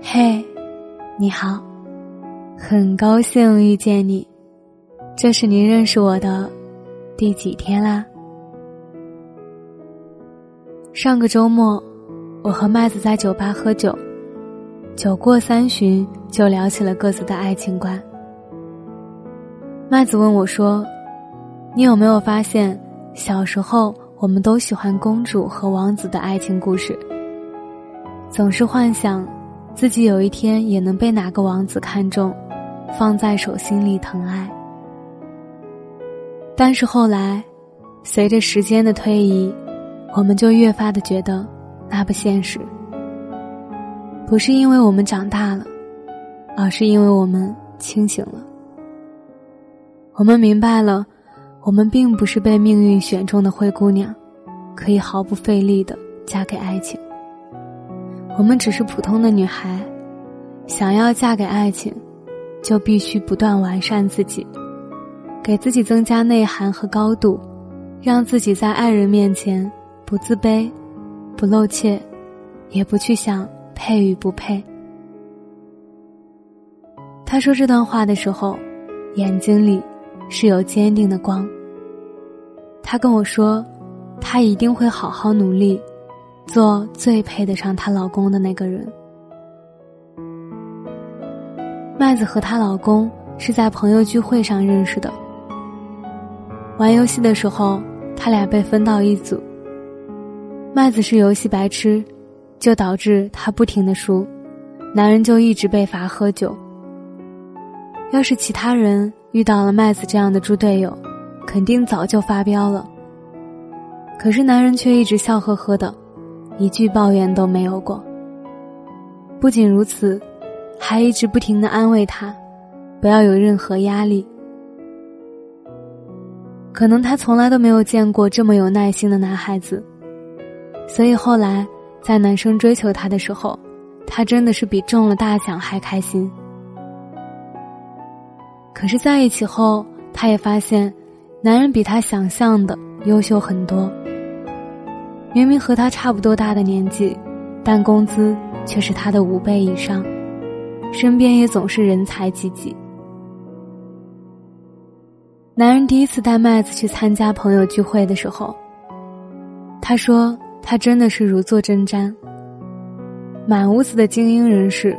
嘿，你好，很高兴遇见你。这是您认识我的第几天啦？上个周末，我和麦子在酒吧喝酒，酒过三巡就聊起了各自的爱情观。麦子问我说：“你有没有发现，小时候我们都喜欢公主和王子的爱情故事，总是幻想。”自己有一天也能被哪个王子看中，放在手心里疼爱。但是后来，随着时间的推移，我们就越发的觉得那不现实。不是因为我们长大了，而是因为我们清醒了。我们明白了，我们并不是被命运选中的灰姑娘，可以毫不费力的嫁给爱情。我们只是普通的女孩，想要嫁给爱情，就必须不断完善自己，给自己增加内涵和高度，让自己在爱人面前不自卑、不露怯，也不去想配与不配。他说这段话的时候，眼睛里是有坚定的光。他跟我说，他一定会好好努力。做最配得上她老公的那个人。麦子和她老公是在朋友聚会上认识的。玩游戏的时候，他俩被分到一组。麦子是游戏白痴，就导致他不停的输，男人就一直被罚喝酒。要是其他人遇到了麦子这样的猪队友，肯定早就发飙了。可是男人却一直笑呵呵的。一句抱怨都没有过。不仅如此，还一直不停的安慰他，不要有任何压力。可能他从来都没有见过这么有耐心的男孩子，所以后来在男生追求她的时候，他真的是比中了大奖还开心。可是在一起后，他也发现，男人比他想象的优秀很多。明明和他差不多大的年纪，但工资却是他的五倍以上，身边也总是人才济济。男人第一次带麦子去参加朋友聚会的时候，他说他真的是如坐针毡。满屋子的精英人士，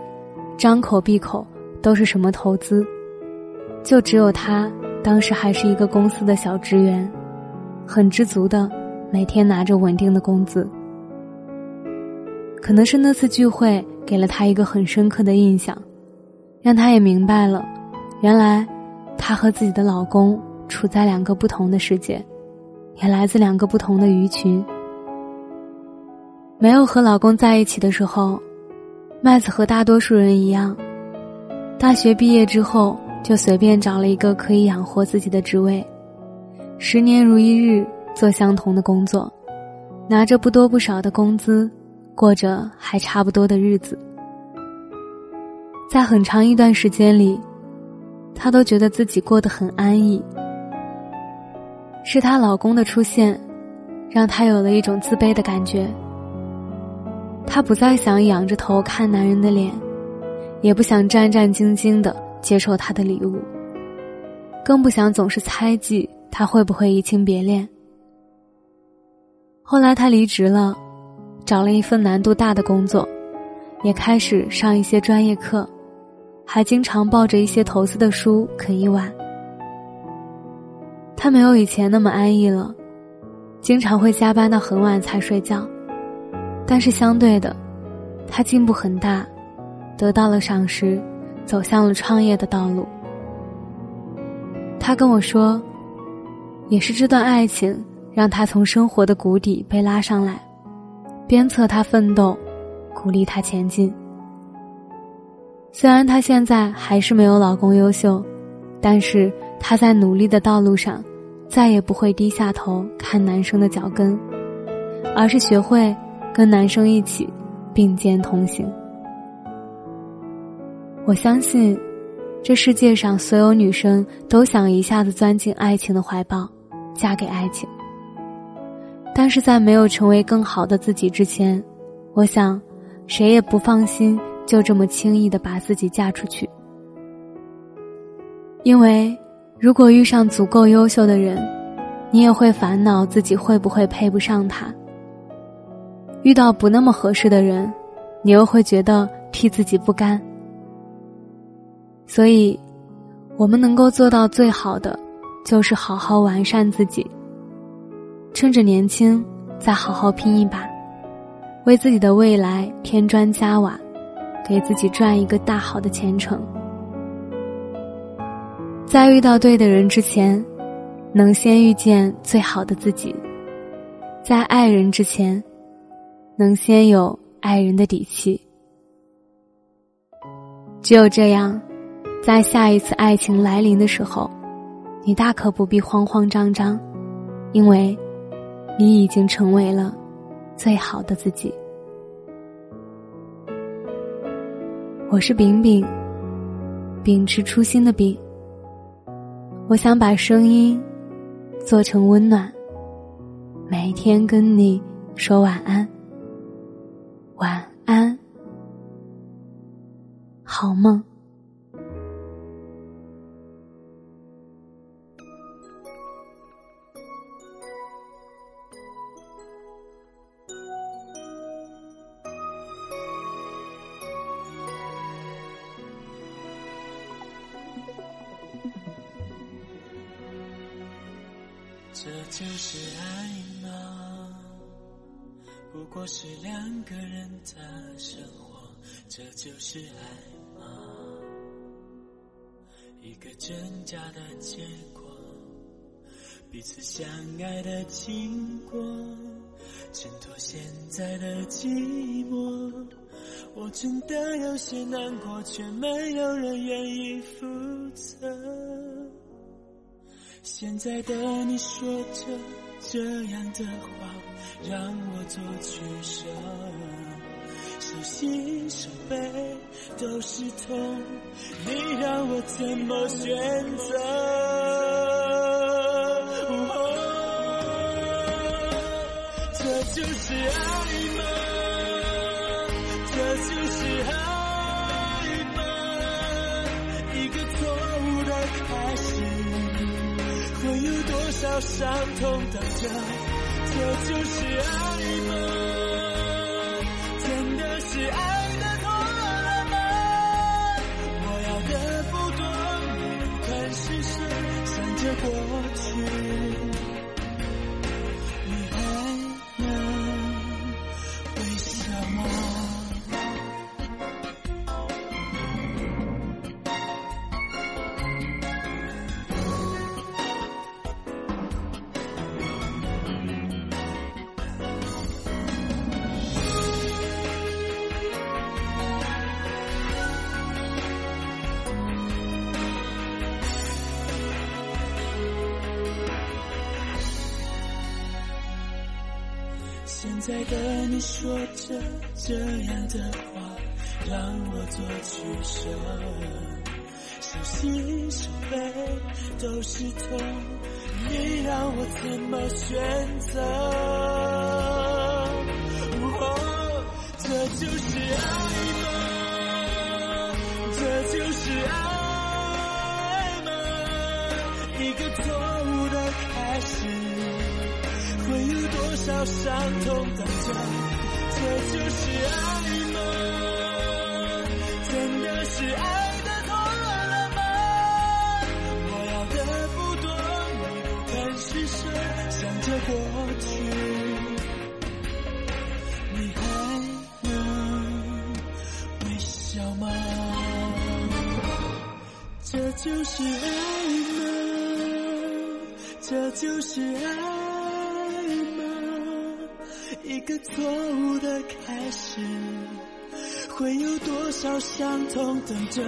张口闭口都是什么投资，就只有他当时还是一个公司的小职员，很知足的。每天拿着稳定的工资，可能是那次聚会给了他一个很深刻的印象，让他也明白了，原来他和自己的老公处在两个不同的世界，也来自两个不同的鱼群。没有和老公在一起的时候，麦子和大多数人一样，大学毕业之后就随便找了一个可以养活自己的职位，十年如一日。做相同的工作，拿着不多不少的工资，过着还差不多的日子。在很长一段时间里，她都觉得自己过得很安逸。是她老公的出现，让她有了一种自卑的感觉。她不再想仰着头看男人的脸，也不想战战兢兢的接受他的礼物，更不想总是猜忌他会不会移情别恋。后来他离职了，找了一份难度大的工作，也开始上一些专业课，还经常抱着一些投资的书啃一晚。他没有以前那么安逸了，经常会加班到很晚才睡觉，但是相对的，他进步很大，得到了赏识，走向了创业的道路。他跟我说，也是这段爱情。让他从生活的谷底被拉上来，鞭策他奋斗，鼓励他前进。虽然她现在还是没有老公优秀，但是她在努力的道路上，再也不会低下头看男生的脚跟，而是学会跟男生一起并肩同行。我相信，这世界上所有女生都想一下子钻进爱情的怀抱，嫁给爱情。但是在没有成为更好的自己之前，我想，谁也不放心就这么轻易的把自己嫁出去。因为，如果遇上足够优秀的人，你也会烦恼自己会不会配不上他；遇到不那么合适的人，你又会觉得替自己不甘。所以，我们能够做到最好的，就是好好完善自己。趁着年轻，再好好拼一把，为自己的未来添砖加瓦，给自己赚一个大好的前程。在遇到对的人之前，能先遇见最好的自己；在爱人之前，能先有爱人的底气。只有这样，在下一次爱情来临的时候，你大可不必慌慌张张，因为，你已经成为了最好的自己。我是饼饼，秉持初心的饼。我想把声音做成温暖，每天跟你说晚安，晚安，好梦。这就是爱吗？不过是两个人的生活，这就是爱吗？一个真假的结果，彼此相爱的经过，衬托现在的寂寞。我真的有些难过，却没有人愿意负责。现在的你说着这样的话，让我做取舍。手心手背都是痛，你让我怎么选择？这就是爱吗？少伤痛等着？这就是爱现在的你说着这样的话，让我做取舍，手心手背都是痛，你让我怎么选择？多少伤痛等着？这就是爱吗？真的是爱的痛了吗？我要的不多，你不肯施舍，想着过去，你还能微笑吗？这就是爱吗？这就是爱。一个错误的开始，会有多少伤痛等着？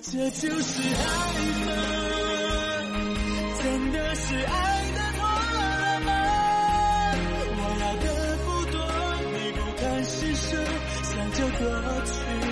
这就是爱吗？真的是爱的痛了吗？我要的不多，你不敢施舍，想着过去。